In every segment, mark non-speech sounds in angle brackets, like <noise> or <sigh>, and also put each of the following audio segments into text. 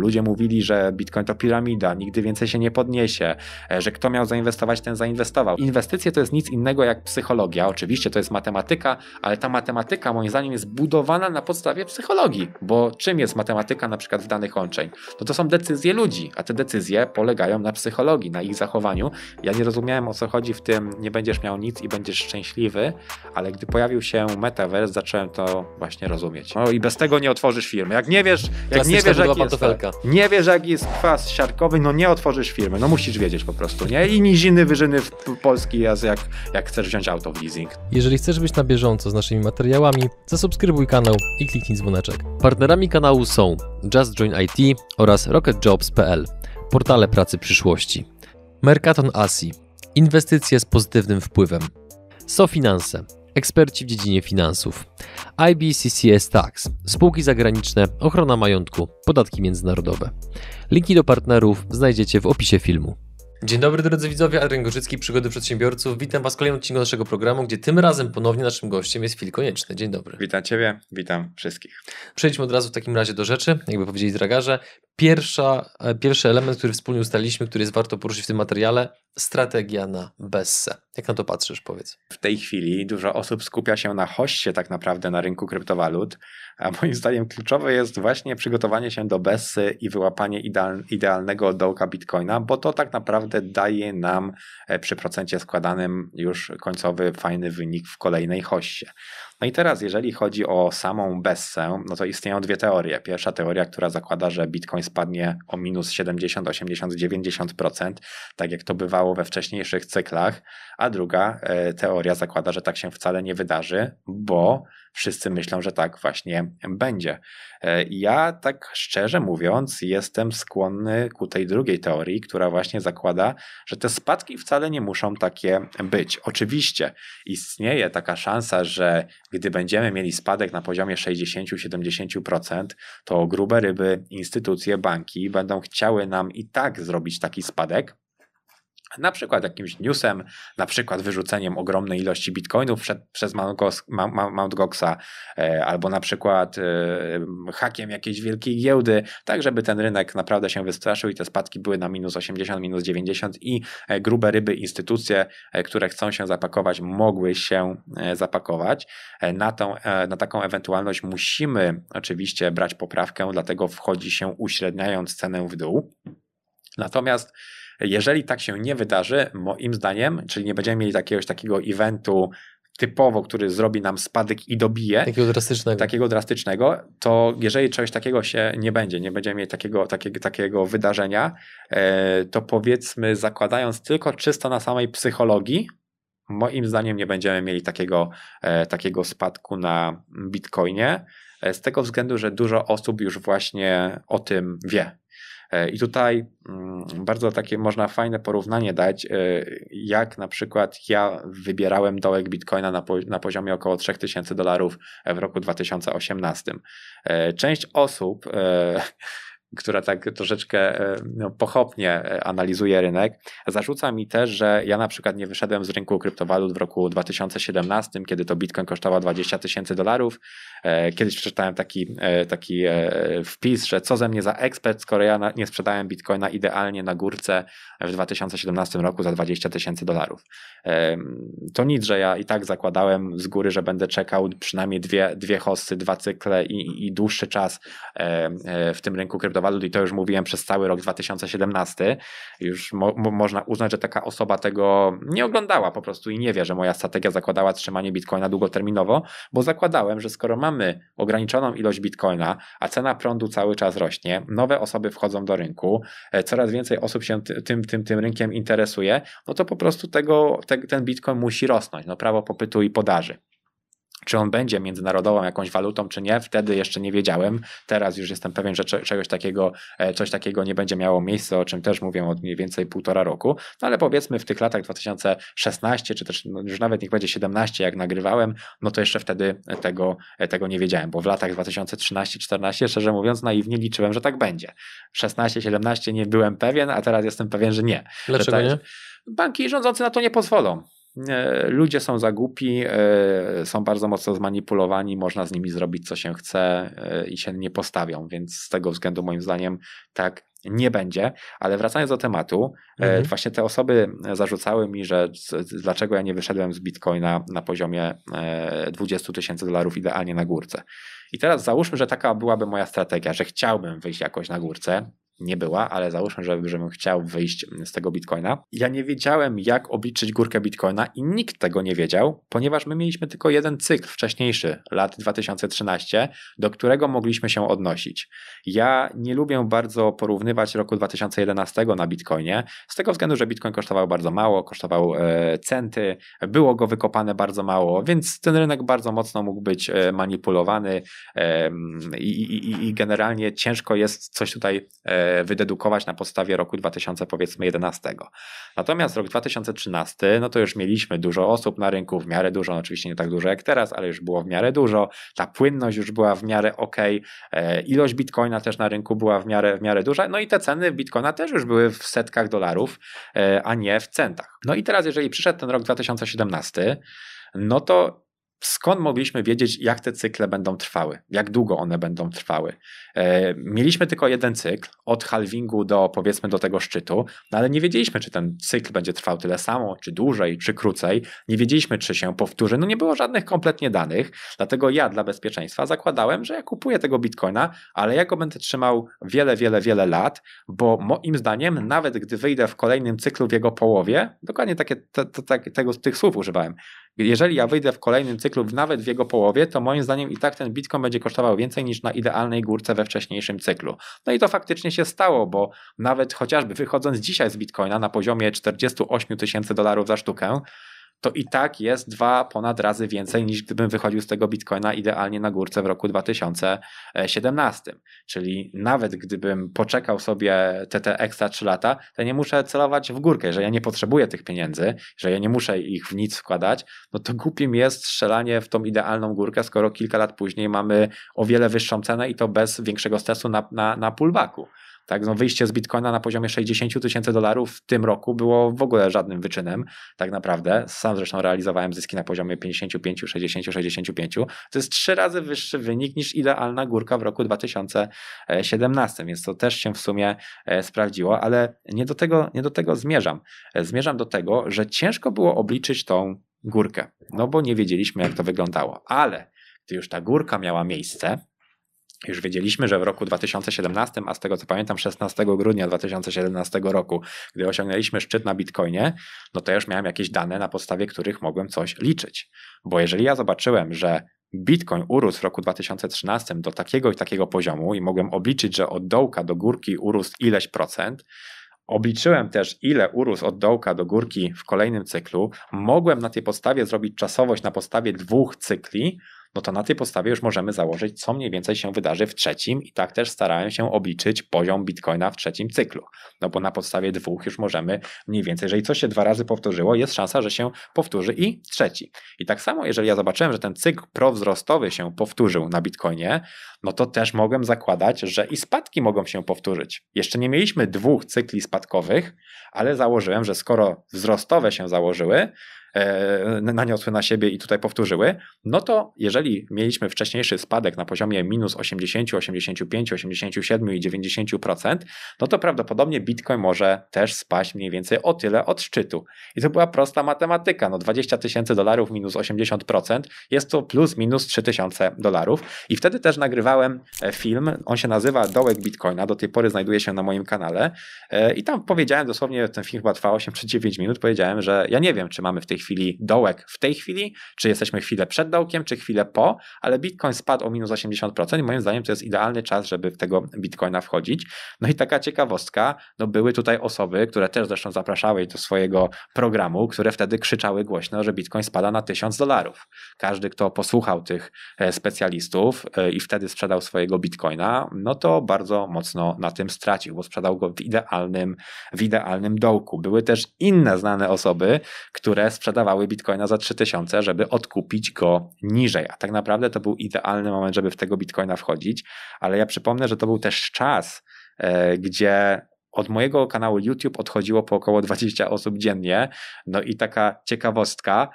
Ludzie mówili, że Bitcoin to piramida, nigdy więcej się nie podniesie, e, że kto miał zainwestować, ten zainwestował. Inwestycje to jest nic innego jak psychologia. Oczywiście to jest matematyka, ale ta matematyka moim zdaniem jest budowana na podstawie psychologii, bo czym jest matematyka na przykład w danych łączeń? To to są decyzje ludzi, a te decyzje polegają na psychologii, na ich zachowaniu. Ja nie rozumiałem o co chodzi w tym, nie będziesz miał nic i będziesz szczęśliwy, ale gdy pojawił się metaverse, zacząłem to właśnie rozumieć. No i bez tego nie otworzysz firmy. Jak nie wiesz, jak nie wiesz, jaki jest, nie wiesz, jaki jest kwas siarkowy, no nie otworzysz firmy. No musisz wiedzieć po prostu, nie? I niziny, wyżyny w Polski jest jak, jak chcesz wziąć auto w leasing. Jeżeli chcesz być na bieżąco z naszymi materiałami, zasubskrybuj kanał i kliknij dzwoneczek. Partnerami kanału są Just Join IT oraz RocketJobs.pl, portale pracy przyszłości. Mercaton Asi, inwestycje z pozytywnym wpływem. SoFinanse, eksperci w dziedzinie finansów. IBCCS Tax, spółki zagraniczne, ochrona majątku, podatki międzynarodowe. Linki do partnerów znajdziecie w opisie filmu. Dzień dobry drodzy widzowie, Adrian Gorzycki, Przygody Przedsiębiorców. Witam Was w kolejnym odcinku naszego programu, gdzie tym razem ponownie naszym gościem jest Fil Konieczny. Dzień dobry. Witam Ciebie, witam wszystkich. Przejdźmy od razu w takim razie do rzeczy, jakby powiedzieli dragarze. Pierwsza, e, pierwszy element, który wspólnie ustaliliśmy, który jest warto poruszyć w tym materiale, strategia na Besse. Jak na to patrzysz, powiedz? W tej chwili dużo osób skupia się na hoście tak naprawdę na rynku kryptowalut, a moim zdaniem kluczowe jest właśnie przygotowanie się do Bessy i wyłapanie ideal, idealnego dołka Bitcoina, bo to tak naprawdę daje nam e, przy procencie składanym już końcowy fajny wynik w kolejnej hoście. No i teraz, jeżeli chodzi o samą Bessę, no to istnieją dwie teorie. Pierwsza teoria, która zakłada, że Bitcoin spadnie o minus 70, 80, 90%, tak jak to bywało we wcześniejszych cyklach, a druga e, teoria zakłada, że tak się wcale nie wydarzy, bo wszyscy myślą, że tak właśnie będzie. E, ja tak szczerze mówiąc jestem skłonny ku tej drugiej teorii, która właśnie zakłada, że te spadki wcale nie muszą takie być. Oczywiście istnieje taka szansa, że gdy będziemy mieli spadek na poziomie 60-70%, to grube ryby, instytucje, banki będą chciały nam i tak zrobić taki spadek, na przykład jakimś newsem, na przykład wyrzuceniem ogromnej ilości bitcoinów przed, przez Mt. Goxa, e, albo na przykład e, hakiem jakiejś wielkiej giełdy, tak żeby ten rynek naprawdę się wystraszył i te spadki były na minus 80, minus 90 i e, grube ryby, instytucje, które chcą się zapakować, mogły się zapakować. Na, tą, na taką ewentualność musimy oczywiście brać poprawkę, dlatego wchodzi się uśredniając cenę w dół. Natomiast jeżeli tak się nie wydarzy, moim zdaniem, czyli nie będziemy mieli jakiegoś takiego eventu typowo, który zrobi nam spadek i dobije. Takiego drastycznego. Takiego drastycznego, to jeżeli czegoś takiego się nie będzie, nie będziemy mieli takiego, takiego, takiego wydarzenia, e, to powiedzmy, zakładając tylko czysto na samej psychologii, moim zdaniem nie będziemy mieli takiego, e, takiego spadku na Bitcoinie. E, z tego względu, że dużo osób już właśnie o tym wie. E, I tutaj mm, bardzo takie można fajne porównanie dać, e, jak na przykład ja wybierałem dołek bitcoina na, na poziomie około 3000 dolarów w roku 2018. E, część osób która tak troszeczkę e, no, pochopnie e, analizuje rynek, zarzuca mi też, że ja na przykład nie wyszedłem z rynku kryptowalut w roku 2017, kiedy to Bitcoin kosztował 20 tysięcy dolarów. E, kiedyś przeczytałem taki, taki wpis, że co ze mnie za ekspert, skoro ja nie sprzedałem Bitcoina idealnie na górce w 2017 roku za 20 tysięcy dolarów. To nic, że ja i tak zakładałem z góry, że będę czekał przynajmniej dwie, dwie hossy, dwa cykle i, i dłuższy czas w tym rynku kryptowalut kryptowalut i to już mówiłem przez cały rok 2017, już mo można uznać, że taka osoba tego nie oglądała po prostu i nie wie, że moja strategia zakładała trzymanie bitcoina długoterminowo, bo zakładałem, że skoro mamy ograniczoną ilość bitcoina, a cena prądu cały czas rośnie, nowe osoby wchodzą do rynku, e, coraz więcej osób się tym, tym, tym rynkiem interesuje, no to po prostu tego, te, ten bitcoin musi rosnąć, no prawo popytu i podaży. Czy on będzie międzynarodową jakąś walutą, czy nie, wtedy jeszcze nie wiedziałem. Teraz już jestem pewien, że czegoś takiego, e, coś takiego nie będzie miało miejsca, o czym też mówię od mniej więcej półtora roku. No ale powiedzmy w tych latach 2016, czy też no już nawet niech będzie 17, jak nagrywałem, no to jeszcze wtedy tego, e, tego nie wiedziałem, bo w latach 2013-14, szczerze mówiąc, naiwnie liczyłem, że tak będzie. 16-17 nie byłem pewien, a teraz jestem pewien, że nie. Dlaczego że nie? Banki rządzące na to nie pozwolą. Ludzie są za głupi, są bardzo mocno zmanipulowani, można z nimi zrobić co się chce i się nie postawią, więc z tego względu moim zdaniem tak nie będzie, ale wracając do tematu, mhm. właśnie te osoby zarzucały mi, że dlaczego ja nie wyszedłem z Bitcoina na poziomie 20 tysięcy dolarów idealnie na górce. I teraz załóżmy, że taka byłaby moja strategia, że chciałbym wyjść jakoś na górce, nie była, ale załóżmy, że, żebym chciał wyjść z tego bitcoina. Ja nie wiedziałem, jak obliczyć górkę bitcoina i nikt tego nie wiedział, ponieważ my mieliśmy tylko jeden cykl wcześniejszy, lat 2013, do którego mogliśmy się odnosić. Ja nie lubię bardzo porównywać roku 2011 na bitcoinie, z tego względu, że bitcoin kosztował bardzo mało, kosztował e, centy, było go wykopane bardzo mało, więc ten rynek bardzo mocno mógł być e, manipulowany e, i, i, i generalnie ciężko jest coś tutaj wydedukować na podstawie roku 2011. Natomiast rok 2013, no to już mieliśmy dużo osób na rynku, w miarę dużo, no oczywiście nie tak dużo jak teraz, ale już było w miarę dużo, ta płynność już była w miarę ok, e, ilość bitcoina też na rynku była w miarę, w miarę duża, no i te ceny bitcoina też już były w setkach dolarów, e, a nie w centach. No i teraz, jeżeli przyszedł ten rok 2017, no to skąd mogliśmy wiedzieć, jak te cykle będą trwały, jak długo one będą trwały. E, mieliśmy tylko jeden cykl, od halvingu do powiedzmy do tego szczytu, no ale nie wiedzieliśmy, czy ten cykl będzie trwał tyle samo, czy dłużej, czy krócej. Nie wiedzieliśmy, czy się powtórzy. No nie było żadnych kompletnie danych, dlatego ja dla bezpieczeństwa zakładałem, że ja kupuję tego bitcoina, ale ja go będę trzymał wiele, wiele, wiele lat, bo moim zdaniem, nawet gdy wyjdę w kolejnym cyklu w jego połowie, dokładnie takie, te, te, tego, tych słów używałem, jeżeli ja wyjdę w kolejnym cyklu, nawet w jego połowie, to moim zdaniem i tak ten Bitcoin będzie kosztował więcej niż na idealnej górce we wcześniejszym cyklu. No i to faktycznie się stało, bo nawet chociażby wychodząc dzisiaj z Bitcoina na poziomie 48 tysięcy dolarów za sztukę, to i tak jest dwa ponad razy więcej niż gdybym wychodził z tego bitcoina idealnie na górce w roku 2017. Czyli nawet gdybym poczekał sobie te, te ekstra 3 lata, to nie muszę celować w górkę. Że ja nie potrzebuję tych pieniędzy, że ja nie muszę ich w nic wkładać, no to głupim jest strzelanie w tą idealną górkę, skoro kilka lat później mamy o wiele wyższą cenę i to bez większego stresu na, na, na pullbacku. Tak, no wyjście z Bitcoina na poziomie 60 tysięcy dolarów w tym roku było w ogóle żadnym wyczynem, tak naprawdę. Sam zresztą realizowałem zyski na poziomie 55, 60, 65. To jest trzy razy wyższy wynik niż idealna górka w roku 2017, więc to też się w sumie e, sprawdziło, ale nie do tego, nie do tego zmierzam. E, zmierzam do tego, że ciężko było obliczyć tą górkę, no bo nie wiedzieliśmy, jak to wyglądało, ale gdy już ta górka miała miejsce, już wiedzieliśmy, że w roku 2017, a z tego co pamiętam 16 grudnia 2017 roku, gdy osiągnęliśmy szczyt na Bitcoinie, no to już miałem jakieś dane, na podstawie których mogłem coś liczyć. Bo jeżeli ja zobaczyłem, że Bitcoin urósł w roku 2013 do takiego i takiego poziomu i mogłem obliczyć, że od dołka do górki urósł ileś procent, Obliczyłem też, ile urósł od dołka do górki w kolejnym cyklu. Mogłem na tej podstawie zrobić czasowość na podstawie dwóch cykli, no to na tej podstawie już możemy założyć, co mniej więcej się wydarzy w trzecim i tak też starałem się obliczyć poziom Bitcoina w trzecim cyklu. No bo na podstawie dwóch już możemy mniej więcej, jeżeli coś się dwa razy powtórzyło, jest szansa, że się powtórzy i trzeci. I tak samo, jeżeli ja zobaczyłem, że ten cykl prowzrostowy się powtórzył na Bitcoinie, no to też mogłem zakładać, że i spadki mogą się powtórzyć. Jeszcze nie mieliśmy dwóch cykli spadkowych, ale założyłem, że skoro wzrostowe się założyły, E, naniosły na siebie i tutaj powtórzyły, no to jeżeli mieliśmy wcześniejszy spadek na poziomie minus 80, 85, 87 i 90%, no to prawdopodobnie Bitcoin może też spaść mniej więcej o tyle od szczytu. I to była prosta matematyka. No 20 tysięcy dolarów minus 80% jest to plus minus 3 tysiące dolarów. I wtedy też nagrywałem e, film, on się nazywa Dołek Bitcoina, do tej pory znajduje się na moim kanale e, i tam powiedziałem dosłownie, ten film chyba trwał 8 czy 9 minut, powiedziałem, że ja nie wiem, czy mamy w tej chwili dołek w tej chwili, czy jesteśmy chwilę przed dołkiem, czy chwilę po, ale Bitcoin spadł o minus 80% i moim zdaniem to jest idealny czas, żeby w tego Bitcoina wchodzić. No i taka ciekawostka, no były tutaj osoby, które też zresztą zapraszały do swojego programu, które wtedy krzyczały głośno, że Bitcoin spada na 1000 dolarów. Każdy, kto posłuchał tych e, specjalistów i wtedy sprzedał swojego Bitcoina, no to bardzo mocno na tym stracił, bo sprzedał go w idealnym, w idealnym dołku. Były też inne znane osoby, które sprzedawały bitcoina za 3000, żeby odkupić go niżej. A tak naprawdę to był idealny moment, żeby w tego bitcoina wchodzić. Ale ja przypomnę, że to był też czas, e, gdzie od mojego kanału YouTube odchodziło po około 20 osób dziennie. No i taka ciekawostka,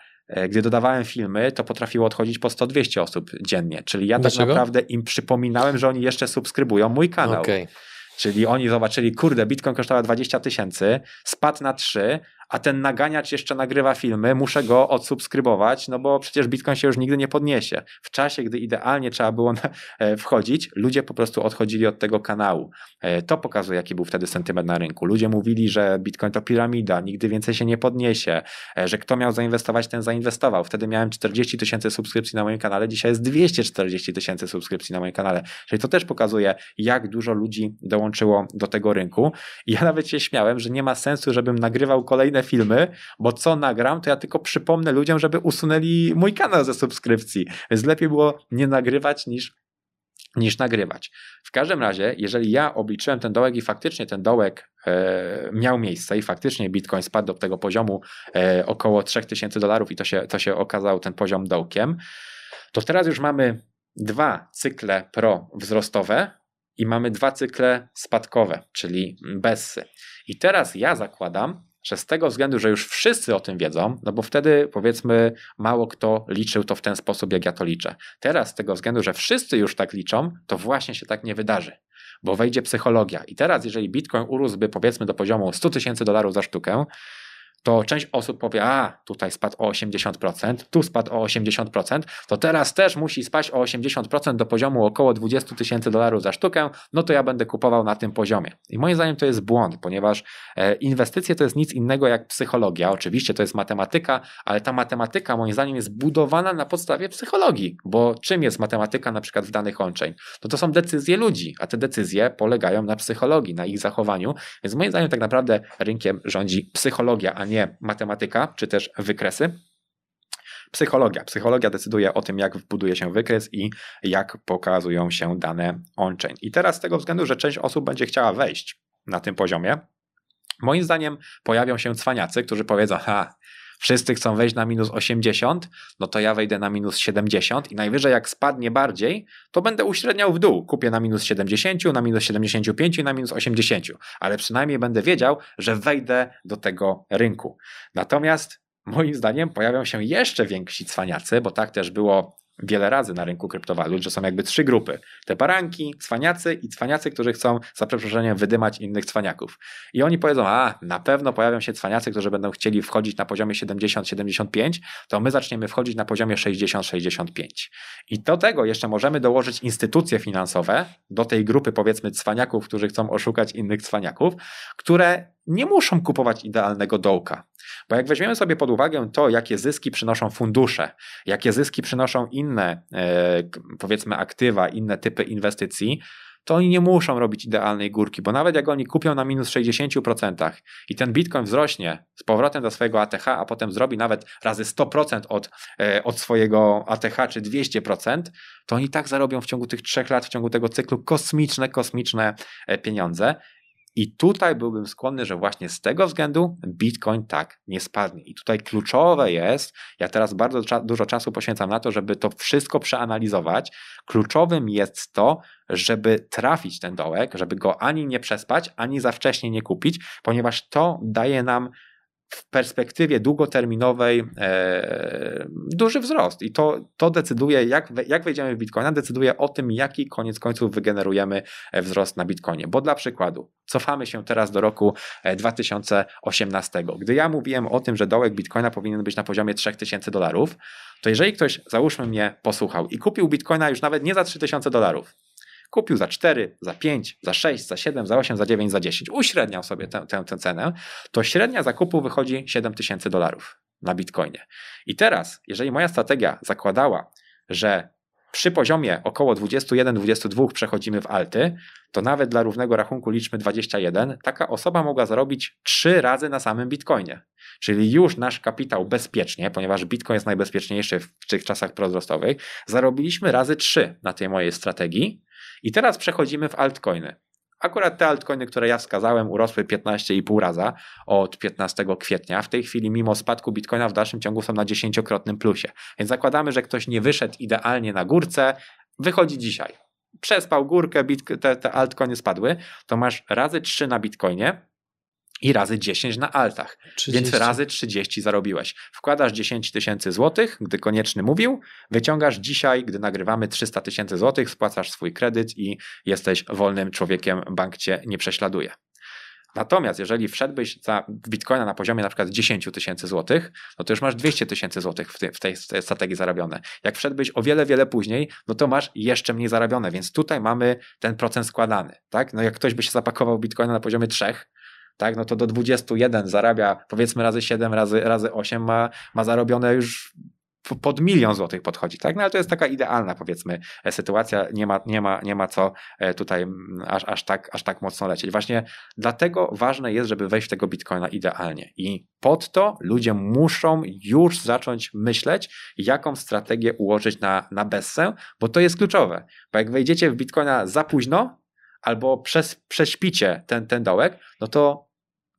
gdy dodawałem filmy, to potrafiło odchodzić po 100-200 osób dziennie. Czyli ja Dlaczego? tak naprawdę im przypominałem, że oni jeszcze subskrybują mój kanał. Okej. Czyli oni zobaczyli, kurde, Bitcoin kosztował 20 tysięcy, spadł na 3, a ten naganiacz jeszcze nagrywa filmy, muszę go odsubskrybować, no bo przecież Bitcoin się już nigdy nie podniesie. W czasie, gdy idealnie trzeba było e, wchodzić, ludzie po prostu odchodzili od tego kanału. E, To pokazuje, jaki był wtedy sentyment na rynku. Ludzie mówili, że Bitcoin to piramida, nigdy więcej się nie podniesie, e, że kto miał zainwestować, ten zainwestował. Wtedy miałem 40 tysięcy subskrypcji na moim kanale, dzisiaj jest 240 tysięcy subskrypcji na moim kanale. Czyli to też pokazuje, jak dużo ludzi dołączyło do tego rynku. I ja nawet się śmiałem, że nie ma sensu, żebym nagrywał kolejne filmy, bo co nagram, to ja tylko przypomnę ludziom, żeby usunęli mój kanał ze subskrypcji. Więc lepiej było nie nagrywać niż niż nagrywać. W każdym razie, jeżeli ja obliczyłem ten dołek i faktycznie ten dołek e, miał miejsce i faktycznie Bitcoin spadł do tego poziomu e, około 3000 dolarów i to się, to się okazał ten poziom dołkiem, to teraz już mamy dwa cykle pro wzrostowe i mamy dwa cykle spadkowe, czyli bessy. I teraz ja zakładam, że z tego względu, że już wszyscy o tym wiedzą, no bo wtedy powiedzmy mało kto liczył to w ten sposób, jak ja to liczę. Teraz z tego względu, że wszyscy już tak liczą, to właśnie się tak nie wydarzy, bo wejdzie psychologia. I teraz, jeżeli Bitcoin urósłby powiedzmy do poziomu 100 tysięcy dolarów za sztukę, to część osób powie, a tutaj spadł o 80%, tu spadł o 80%, to teraz też musi spaść o 80% do poziomu około 20 tysięcy dolarów za sztukę, no to ja będę kupował na tym poziomie. I moim zdaniem to jest błąd, ponieważ e, inwestycje to jest nic innego jak psychologia. Oczywiście to jest matematyka, ale ta matematyka moim zdaniem jest budowana na podstawie psychologii, bo czym jest matematyka na przykład w danych on-chain? No to są decyzje ludzi, a te decyzje polegają na psychologii, na ich zachowaniu, więc moim zdaniem tak naprawdę rynkiem rządzi psychologia, a nie matematyka, czy też wykresy. Psychologia. Psychologia decyduje o tym, jak buduje się wykres i jak pokazują się dane on-chain. I teraz z tego względu, że część osób będzie chciała wejść na tym poziomie, moim zdaniem pojawią się cwaniacy, którzy powiedzą, ha, wszyscy chcą wejść na minus 80, no to ja wejdę na minus 70 i najwyżej jak spadnie bardziej, to będę uśredniał w dół. Kupię na minus 70, na minus 75 i na minus 80, ale przynajmniej będę wiedział, że wejdę do tego rynku. Natomiast moim zdaniem pojawią się jeszcze więksi cwaniacy, bo tak też było wiele razy na rynku kryptowalut, że są jakby trzy grupy. Te baranki, cwaniacy i cwaniacy, którzy chcą za przeproszeniem wydymać innych cwaniaków. I oni powiedzą, a na pewno pojawią się cwaniacy, którzy będą chcieli wchodzić na poziomie 70-75, to my zaczniemy wchodzić na poziomie 60-65. I do tego jeszcze możemy dołożyć instytucje finansowe, do tej grupy powiedzmy cwaniaków, którzy chcą oszukać innych cwaniaków, które nie muszą kupować idealnego dołka. Bo jak weźmiemy sobie pod uwagę to, jakie zyski przynoszą fundusze, jakie zyski przynoszą inne, e, powiedzmy, aktywa, inne typy inwestycji, to oni nie muszą robić idealnej górki, bo nawet jak oni kupią na minus 60% i ten bitcoin wzrośnie z powrotem do swojego ATH, a potem zrobi nawet razy 100% od, e, od swojego ATH czy 200%, to oni tak zarobią w ciągu tych trzech lat, w ciągu tego cyklu kosmiczne, kosmiczne e, pieniądze. I tutaj byłbym skłonny, że właśnie z tego względu Bitcoin tak nie spadnie. I tutaj kluczowe jest, ja teraz bardzo cza dużo czasu poświęcam na to, żeby to wszystko przeanalizować. Kluczowym jest to, żeby trafić ten dołek, żeby go ani nie przespać, ani za wcześnie nie kupić, ponieważ to daje nam w perspektywie długoterminowej e, duży wzrost. I to, to decyduje, jak, jak wejdziemy w Bitcoina, decyduje o tym, jaki koniec końców wygenerujemy wzrost na Bitcoinie. Bo dla przykładu, cofamy się teraz do roku 2018. Gdy ja mówiłem o tym, że dołek Bitcoina powinien być na poziomie 3000 dolarów, to jeżeli ktoś, załóżmy mnie, posłuchał i kupił Bitcoina już nawet nie za 3000 dolarów, kupił za 4, za 5, za 6, za 7, za 8, za 9, za 10, uśredniał sobie tę, tę, tę cenę, to średnia zakupu wychodzi 7 tysięcy dolarów na Bitcoinie. I teraz, jeżeli moja strategia zakładała, że przy poziomie około 21-22 przechodzimy w alty, to nawet dla równego rachunku liczmy 21, taka osoba mogła zarobić 3 razy na samym Bitcoinie. Czyli już nasz kapitał bezpiecznie, ponieważ Bitcoin jest najbezpieczniejszy w tych czasach prowzrostowych, zarobiliśmy razy 3 na tej mojej strategii, i teraz przechodzimy w altcoiny. Akurat te altcoiny, które ja wskazałem, urosły 15,5 raza od 15 kwietnia. W tej chwili, mimo spadku bitcoina, w dalszym ciągu są na dziesięciokrotnym plusie. Więc zakładamy, że ktoś nie wyszedł idealnie na górce, wychodzi dzisiaj. przespał górkę, te, te altcoiny spadły, to masz razy 3 na bitcoinie i razy 10 na altach. 30. Więc razy 30 zarobiłeś. Wkładasz 10 tysięcy złotych, gdy konieczny mówił, wyciągasz dzisiaj, gdy nagrywamy 300 tysięcy złotych, spłacasz swój kredyt i jesteś wolnym człowiekiem, bank cię nie prześladuje. Natomiast jeżeli wszedłbyś za bitcoina na poziomie na przykład 10 tysięcy złotych, no to już masz 200 tysięcy złotych w, tej, w tej strategii zarobione. Jak wszedłbyś o wiele, wiele później, no to masz jeszcze mniej zarobione, więc tutaj mamy ten procent składany. Tak? No jak ktoś by się zapakował bitcoina na poziomie 3, tak, no to do 21 zarabia powiedzmy razy 7, razy, razy 8 ma, ma zarobione już pod milion złotych podchodzi, tak? No ale to jest taka idealna, powiedzmy, e, sytuacja. Nie ma, nie ma, nie ma co e, tutaj aż, aż, tak, aż tak mocno lecieć. Właśnie dlatego ważne jest, żeby wejść w tego bitcoina idealnie. I pod to ludzie muszą już zacząć myśleć, jaką strategię ułożyć na, na bessę, bo to jest kluczowe. Bo jak wejdziecie w bitcoina za późno, albo przez, prześpicie ten, ten dołek, no to.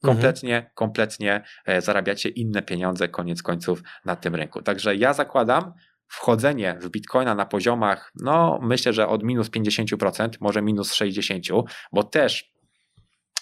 Kompletnie, mhm. kompletnie e, zarabiacie inne pieniądze koniec końców na tym rynku. Także ja zakładam, wchodzenie w bitcoina na poziomach, no myślę, że od minus 50%, może minus 60%, bo też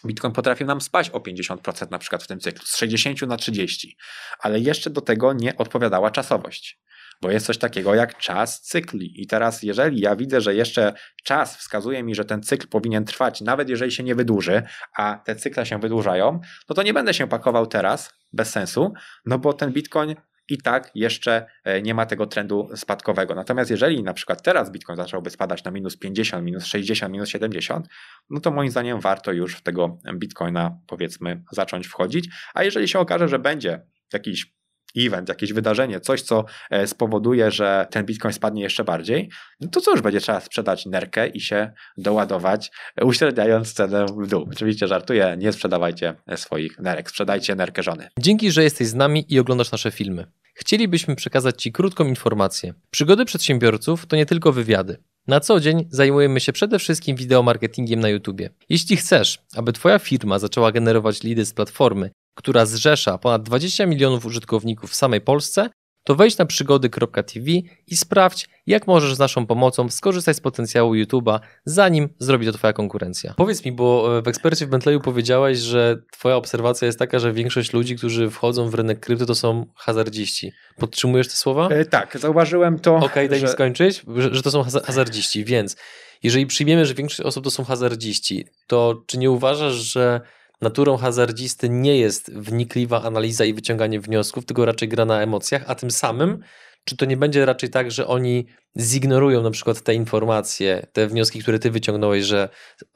Bitcoin potrafił nam spaść o 50% na przykład w tym cyklu, z 60 na 30, ale jeszcze do tego nie odpowiadała czasowość bo jest coś takiego jak czas cykli. I teraz, jeżeli ja widzę, że jeszcze czas wskazuje mi, że ten cykl powinien trwać, nawet jeżeli się nie wydłuży, a te cykle się wydłużają, no to nie będę się pakował teraz, bez sensu, no bo ten Bitcoin i tak jeszcze e, nie ma tego trendu spadkowego. Natomiast jeżeli na przykład teraz Bitcoin zacząłby spadać na minus 50, minus 60, minus 70, no to moim zdaniem warto już w tego Bitcoina powiedzmy zacząć wchodzić. A jeżeli się okaże, że będzie jakiś event, jakieś wydarzenie, coś, co e, spowoduje, że ten bitcoin spadnie jeszcze bardziej, no to cóż, będzie trzeba sprzedać nerkę i się doładować, uśredniając cenę w dół. Oczywiście żartuję, nie sprzedawajcie swoich nerek, sprzedajcie nerkę żony. Dzięki, że jesteś z nami i oglądasz nasze filmy. Chcielibyśmy przekazać Ci krótką informację. Przygody przedsiębiorców to nie tylko wywiady. Na co dzień zajmujemy się przede wszystkim wideomarketingiem na YouTube. Jeśli chcesz, aby Twoja firma zaczęła generować lidy z platformy która zrzesza ponad 20 milionów użytkowników w samej Polsce, to wejdź na przygody.tv i sprawdź, jak możesz z naszą pomocą skorzystać z potencjału YouTube'a, zanim zrobi to Twoja konkurencja. Powiedz mi, bo e, w ekspercie w Bentleyu powiedziałeś, że Twoja obserwacja jest taka, że większość ludzi, którzy wchodzą w rynek krypto, to są hazardziści. Podtrzymujesz te słowa? E, tak, zauważyłem to. Okej, okay, daj że... mi skończyć, że, że to są hazardziści, więc jeżeli przyjmiemy, że większość osób to są hazardziści, to czy nie uważasz, że Naturą hazardzisty nie jest wnikliwa analiza i wyciąganie wniosków, tylko raczej gra na emocjach, a tym samym, czy to nie będzie raczej tak, że oni zignorują na przykład te informacje, te wnioski, które ty wyciągnąłeś, że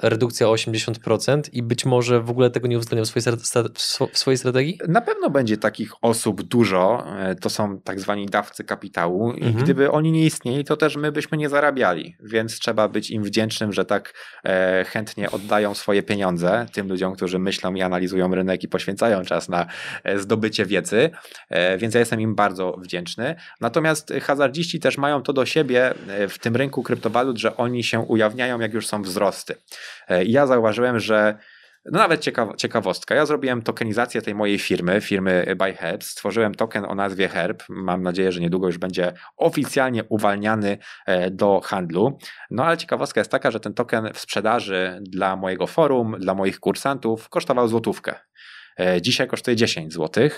redukcja o 80% i być może w ogóle tego nie uwzględnią w swojej, w swojej strategii? Na pewno będzie takich osób dużo. E, to są tak zwani dawcy kapitału i mhm. gdyby oni nie istnieli, to też my byśmy nie zarabiali, więc trzeba być im wdzięcznym, że tak e, chętnie oddają swoje pieniądze tym ludziom, którzy myślą i analizują rynek i poświęcają czas na e, zdobycie wiedzy, więc ja jestem im bardzo wdzięczny. Natomiast hazardziści też mają to do siebie, siebie e, w tym rynku kryptowalut, że oni się ujawniają, jak już są wzrosty. E, ja zauważyłem, że no nawet ciekaw, ciekawostka. Ja zrobiłem tokenizację tej mojej firmy, firmy BuyHerb. Stworzyłem token o nazwie Herb. Mam nadzieję, że niedługo już będzie oficjalnie uwalniany e, do handlu. No ale ciekawostka jest taka, że ten token w sprzedaży dla mojego forum, dla moich kursantów kosztował złotówkę. E, dzisiaj kosztuje 10 zł,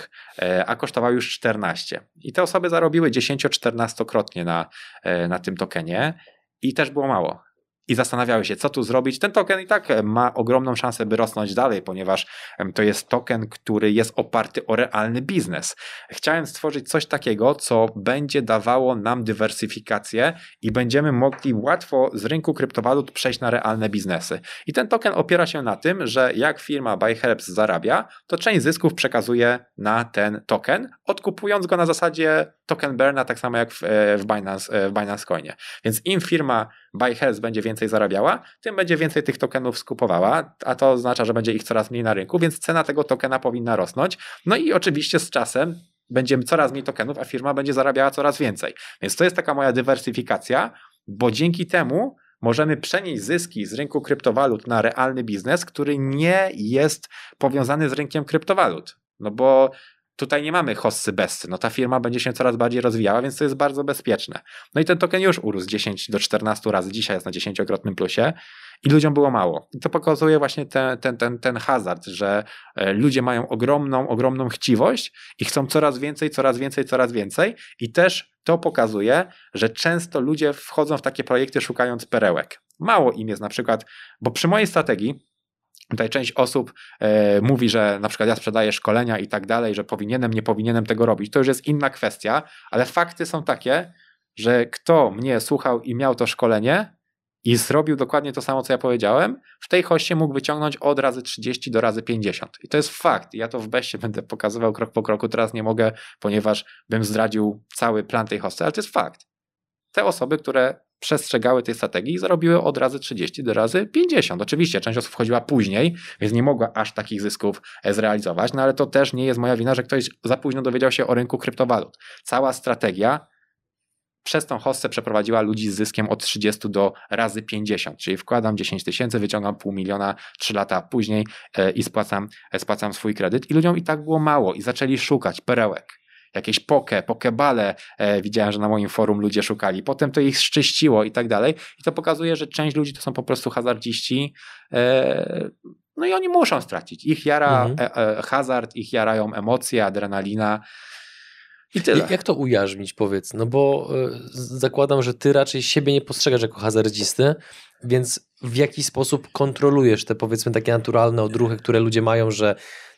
e, a kosztował już 14. I te osoby zarobiły 10-14krotnie na, e, na tym tokenie i też było mało i zastanawiały się, co tu zrobić. Ten token i tak ma ogromną szansę, by rosnąć dalej, ponieważ to jest token, który jest oparty o realny biznes. Chciałem stworzyć coś takiego, co będzie dawało nam dywersyfikację i będziemy mogli łatwo z rynku kryptowalut przejść na realne biznesy. I ten token opiera się na tym, że jak firma BuyHerbs zarabia, to część zysków przekazuje na ten token, odkupując go na zasadzie token burna, tak samo jak w, e, w, Binance, e, w Binance Coinie. Więc im firma BuyHerbs będzie więcej zarabiała, tym będzie więcej tych tokenów skupowała, a to oznacza, że będzie ich coraz mniej na rynku, więc cena tego tokena powinna rosnąć. No i oczywiście z czasem będzie coraz mniej tokenów, a firma będzie zarabiała coraz więcej. Więc to jest taka moja dywersyfikacja, bo dzięki temu możemy przenieść zyski z rynku kryptowalut na realny biznes, który nie jest powiązany z rynkiem kryptowalut. No bo Tutaj nie mamy hossy bessy. No ta firma będzie się coraz bardziej rozwijała, więc to jest bardzo bezpieczne. No i ten token już urósł 10 do 14 razy. Dzisiaj jest na 10-krotnym plusie i ludziom było mało. I to pokazuje właśnie ten, ten, ten, ten hazard, że e, ludzie mają ogromną, ogromną chciwość i chcą coraz więcej, coraz więcej, coraz więcej. I też to pokazuje, że często ludzie wchodzą w takie projekty szukając perełek. Mało im jest na przykład, bo przy mojej strategii Tutaj część osób e, mówi, że na przykład ja sprzedaję szkolenia i tak dalej, że powinienem, nie powinienem tego robić. To już jest inna kwestia, ale fakty są takie, że kto mnie słuchał i miał to szkolenie i zrobił dokładnie to samo, co ja powiedziałem, w tej hoście mógł wyciągnąć od razy 30 do razy 50. I to jest fakt. Ja to w beście będę pokazywał krok po kroku. Teraz nie mogę, ponieważ bym zdradził cały plan tej hosty, ale to jest fakt. Te osoby, które przestrzegały tej strategii i zarobiły od razy 30 do razy 50. Oczywiście część osób wchodziła później, więc nie mogła aż takich zysków e, zrealizować, no ale to też nie jest moja wina, że ktoś za późno dowiedział się o rynku kryptowalut. Cała strategia przez tą hossę przeprowadziła ludzi z zyskiem od 30 do razy 50, czyli wkładam 10 tysięcy, wyciągam pół miliona 3 lata później e, i spłacam, e, spłacam swój kredyt i ludziom i tak było mało i zaczęli szukać perełek jakieś poke, pokebale e, widziałem, że na moim forum ludzie szukali. Potem to ich szczyściło i tak dalej. I to pokazuje, że część ludzi to są po prostu hazardziści. E, no i oni muszą stracić. Ich jara mhm. e, e, hazard, ich jarają emocje, adrenalina. I tyle. Jak to ujarzmić, powiedz? No bo y, zakładam, że ty raczej siebie nie postrzegasz jako hazardzisty, więc w jaki sposób kontrolujesz te powiedzmy takie naturalne odruchy, które ludzie mają, że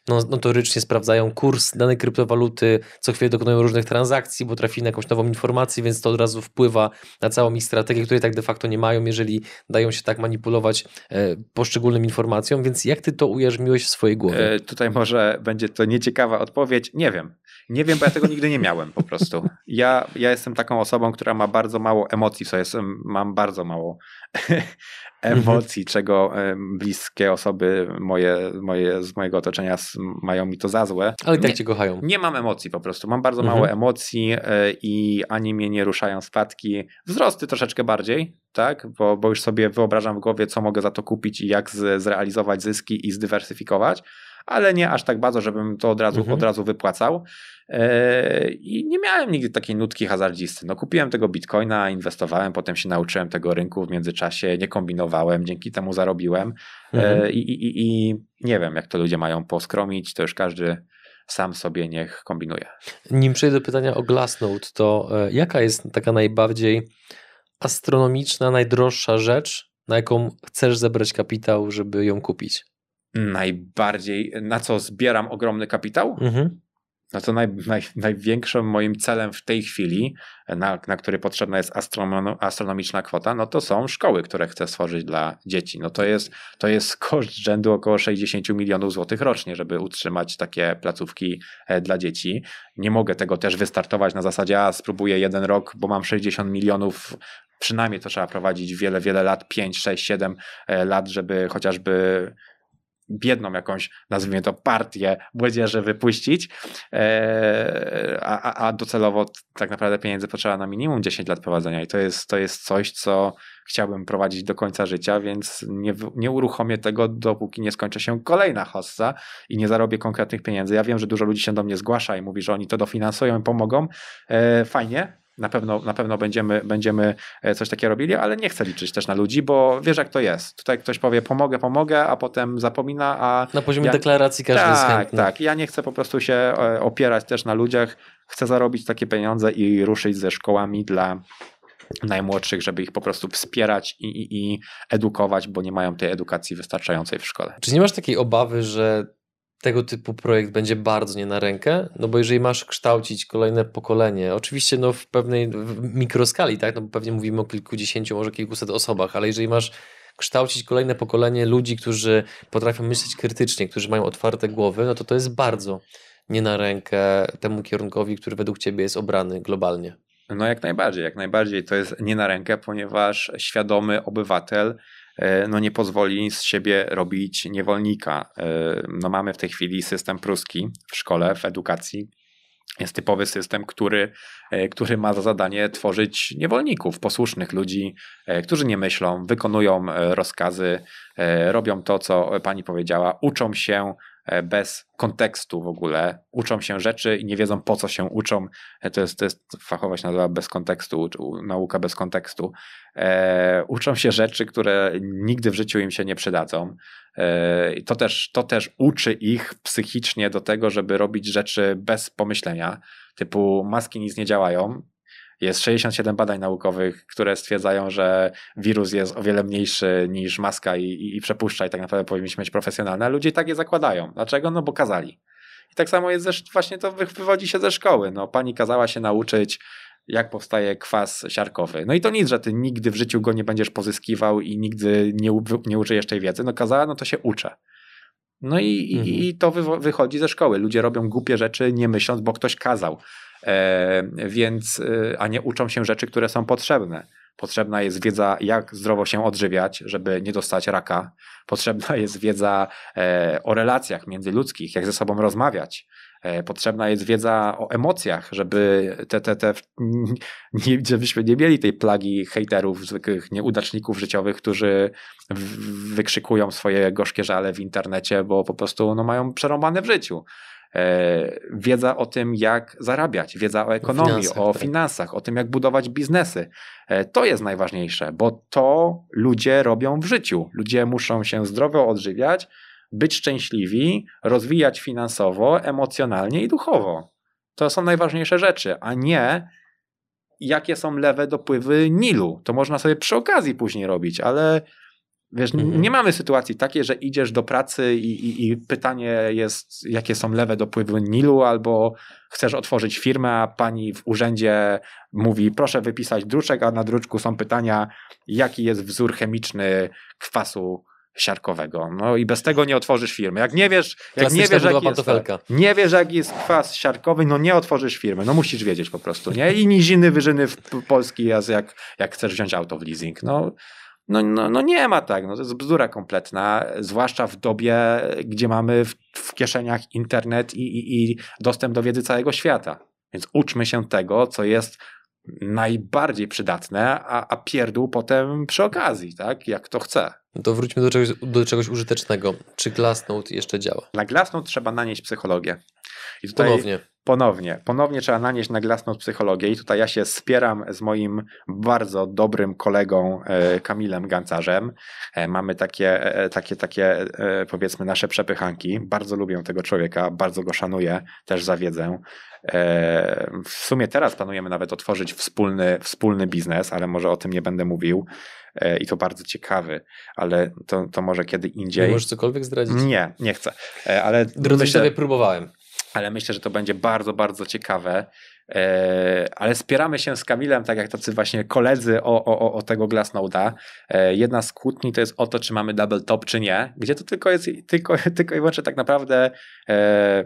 notorycznie sprawdzają kurs danej kryptowaluty, co chwilę dokonują różnych transakcji, bo trafili na jakąś nową informację, więc to od razu wpływa na całą ich strategię, której tak de facto nie mają, jeżeli dają się tak manipulować e, poszczególnym informacjom, więc jak ty to ujarzmiłeś w swojej głowie? E, tutaj może będzie to nieciekawa odpowiedź, nie wiem. Nie wiem, bo ja tego nigdy nie miałem po prostu. Ja, ja jestem taką osobą, która ma bardzo mało emocji, co jestem, mam bardzo mało <laughs> emocji, czego bliskie osoby moje, moje z mojego otoczenia mają mi to za złe. Ale tak cię kochają. Nie mam emocji po prostu. Mam bardzo mało mhm. emocji e, i ani mnie nie ruszają spadki. Wzrosty troszeczkę bardziej, tak? Bo, bo już sobie wyobrażam w głowie, co mogę za to kupić i jak z, zrealizować zyski i zdywersyfikować ale nie aż tak bardzo, żebym to od razu, mhm. od razu wypłacał. E, I nie miałem nigdy takiej nutki hazardzisty. No, kupiłem tego bitcoina, inwestowałem, potem się nauczyłem tego rynku w międzyczasie, nie kombinowałem, dzięki temu zarobiłem. E, mhm. I, i, I nie wiem, jak to ludzie mają poskromić, to już każdy sam sobie niech kombinuje. Nim przejdę do pytania o Glassnode, to e, jaka jest taka najbardziej astronomiczna, najdroższa rzecz, na jaką chcesz zebrać kapitał, żeby ją kupić? Najbardziej, na co zbieram ogromny kapitał, mhm. no to naj, naj, największym moim celem w tej chwili, na, na który potrzebna jest astronomiczna kwota, no to są szkoły, które chcę stworzyć dla dzieci. No to jest, to jest koszt rzędu około 60 milionów złotych rocznie, żeby utrzymać takie placówki e, dla dzieci. Nie mogę tego też wystartować na zasadzie, a spróbuję jeden rok, bo mam 60 milionów przynajmniej to trzeba prowadzić wiele, wiele lat, 5, 6, 7 lat, żeby chociażby biedną jakąś, nazwijmy to, partię młodzieży wypuścić, e, a, a docelowo tak naprawdę pieniędzy potrzeba na minimum 10 lat prowadzenia i to jest, to jest coś, co chciałbym prowadzić do końca życia, więc nie, nie uruchomię tego, dopóki nie skończy się kolejna hossa i nie zarobię konkretnych pieniędzy. Ja wiem, że dużo ludzi się do mnie zgłasza i mówi, że oni to dofinansują i pomogą. E, fajnie, na pewno, na pewno będziemy, będziemy e, coś takiego robili, ale nie chcę liczyć też na ludzi, bo wiesz jak to jest. Tutaj ktoś powie pomogę, pomogę, a potem zapomina, a... Na poziomie ja... deklaracji każdy tak, jest chętny. Tak, ja nie chcę po prostu się e, opierać też na ludziach. Chcę zarobić takie pieniądze i ruszyć ze szkołami dla najmłodszych, żeby ich po prostu wspierać i, i, i edukować, bo nie mają tej edukacji wystarczającej w szkole. Czy nie masz takiej obawy, że tego typu projekt będzie bardzo nie na rękę, no bo jeżeli masz kształcić kolejne pokolenie, oczywiście no w pewnej w mikroskali, tak, no bo pewnie mówimy o kilkudziesięciu, może kilkuset osobach, ale jeżeli masz kształcić kolejne pokolenie ludzi, którzy potrafią myśleć krytycznie, którzy mają otwarte głowy, no to to jest bardzo nie na rękę temu kierunkowi, który według Ciebie jest obrany globalnie. No jak najbardziej, jak najbardziej to jest nie na rękę, ponieważ świadomy obywatel no nie pozwoli z siebie robić niewolnika. E, no mamy w tej chwili system pruski w szkole, w edukacji. Jest typowy system, który, e, który ma za zadanie tworzyć niewolników, posłusznych ludzi, którzy nie myślą, wykonują rozkazy, robią to, co pani powiedziała, uczą się e, bez kontekstu w ogóle, uczą się rzeczy i nie wiedzą po co się uczą. E, to jest, to jest fachowość nazywa bez kontekstu, nauka bez kontekstu. E, uczą się rzeczy, które nigdy w życiu im się nie przydadzą. E, to, też, to też uczy ich psychicznie do tego, żeby robić rzeczy bez pomyślenia, typu maski nic nie działają, jest 67 badań naukowych, które stwierdzają, że wirus jest o wiele mniejszy niż maska i, i, i przepuszcza i tak naprawdę powinniśmy mieć profesjonalne, a ludzie tak je zakładają. Dlaczego? No bo kazali. I tak samo jest, ze, właśnie to wywodzi się ze szkoły. No, pani kazała się nauczyć, jak powstaje kwas siarkowy. No i to nic, że ty nigdy w życiu go nie będziesz pozyskiwał i nigdy nie, nie użyjesz tej wiedzy. No kazała, no to się uczę. No i, mhm. i to wy, wychodzi ze szkoły. Ludzie robią głupie rzeczy nie myśląc, bo ktoś kazał. E, więc, e, a nie uczą się rzeczy, które są potrzebne. Potrzebna jest wiedza, jak zdrowo się odżywiać, żeby nie dostać raka. Potrzebna <laughs> jest wiedza e, o relacjach międzyludzkich, jak ze sobą rozmawiać. Potrzebna jest wiedza o emocjach, żeby te, te, te, <laughs> nie, żebyśmy nie mieli tej plagi hejterów, zwykłych nieudaczników życiowych, którzy wykrzykują swoje gorzkie żale w internecie, bo po prostu no, mają przerąbane w życiu. E, wiedza o tym, jak zarabiać, wiedza o ekonomii, o finansach, o, tak. finansach, o tym, jak budować biznesy. E, to jest najważniejsze, bo to ludzie robią w życiu. Ludzie muszą się zdrowo odżywiać, być szczęśliwi, rozwijać finansowo, emocjonalnie i duchowo. To są najważniejsze rzeczy, a nie jakie są lewe dopływy Nilu. To można sobie przy okazji później robić, ale Wiesz, mhm. nie mamy sytuacji takiej, że idziesz do pracy i, i, i, pytanie jest, jakie są lewe dopływy Nilu, albo chcesz otworzyć firmę, a pani w urzędzie mówi, proszę wypisać druczek, a na druczku są pytania, jaki jest wzór chemiczny kwasu siarkowego. No i bez tego nie otworzysz firmy. Jak nie wiesz, jak nie wiesz, jak jest, nie wiesz, jaki jest kwas siarkowy, no nie otworzysz firmy. No musisz wiedzieć po prostu, nie? I niziny, wyżyny w Polski, jak, jak chcesz wziąć auto w leasing. No no, no, no nie ma tak, no to jest bzdura kompletna, zwłaszcza w dobie, gdzie mamy w, w kieszeniach internet i, i, i dostęp do wiedzy całego świata. Więc uczmy się tego, co jest najbardziej przydatne, a, a pierdół potem przy okazji, tak? Jak to chce. No to wróćmy do czegoś, do czegoś użytecznego. Czy Glassnode jeszcze działa? Na Glassnode trzeba nanieść psychologię. I tutaj Ponownie. Ponownie, ponownie trzeba nanieść na glasną psychologię i tutaj ja się spieram z moim bardzo dobrym kolegą e, Kamilem Gancarzem. E, mamy takie, e, takie, takie powiedzmy nasze przepychanki. Bardzo lubię tego człowieka, bardzo go szanuję, też za wiedzę. W sumie teraz planujemy nawet otworzyć wspólny, wspólny biznes, ale może o tym nie będę mówił i to bardzo ciekawy, ale to, to może kiedy indziej. Nie możesz cokolwiek zdradzić? Nie, nie chcę. Ale Drodzy myślę, próbowałem ale myślę, że to będzie bardzo, bardzo ciekawe. E, ale spieramy się z Kamilem, tak jak tacy właśnie koledzy o, o, o tego Glassnode'a. E, jedna z kłótni to jest o to, czy mamy double top, czy nie, gdzie to tylko jest tylko, <laughs> tylko i wyłącznie tak naprawdę e,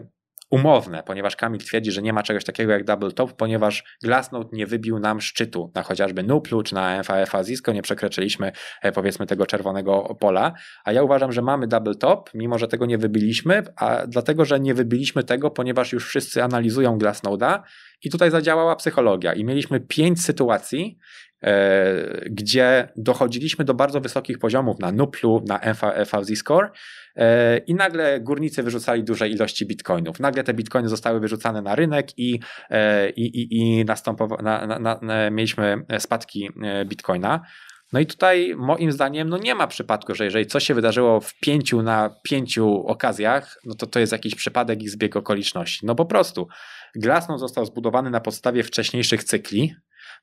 umowne, ponieważ Kamil twierdzi, że nie ma czegoś takiego jak double top, ponieważ Glassnode nie wybił nam szczytu na chociażby Nuplu czy na FAFA Zisco, nie przekroczyliśmy e, powiedzmy tego czerwonego pola, a ja uważam, że mamy double top, mimo że tego nie wybiliśmy, a dlatego, że nie wybiliśmy tego, ponieważ już wszyscy analizują Glassnode'a. I tutaj zadziałała psychologia i mieliśmy pięć sytuacji, gdzie dochodziliśmy do bardzo wysokich poziomów na Nuplu, na FVZ Score e, i nagle górnicy wyrzucali duże ilości bitcoinów. Nagle te bitcoiny zostały wyrzucane na rynek i, e, i, i, i następowa- na, na, na, mieliśmy spadki bitcoina. No i tutaj moim zdaniem no nie ma przypadku, że jeżeli coś się wydarzyło w pięciu na pięciu okazjach, no to to jest jakiś przypadek i zbieg okoliczności. No po prostu Glassnode został zbudowany na podstawie wcześniejszych cykli.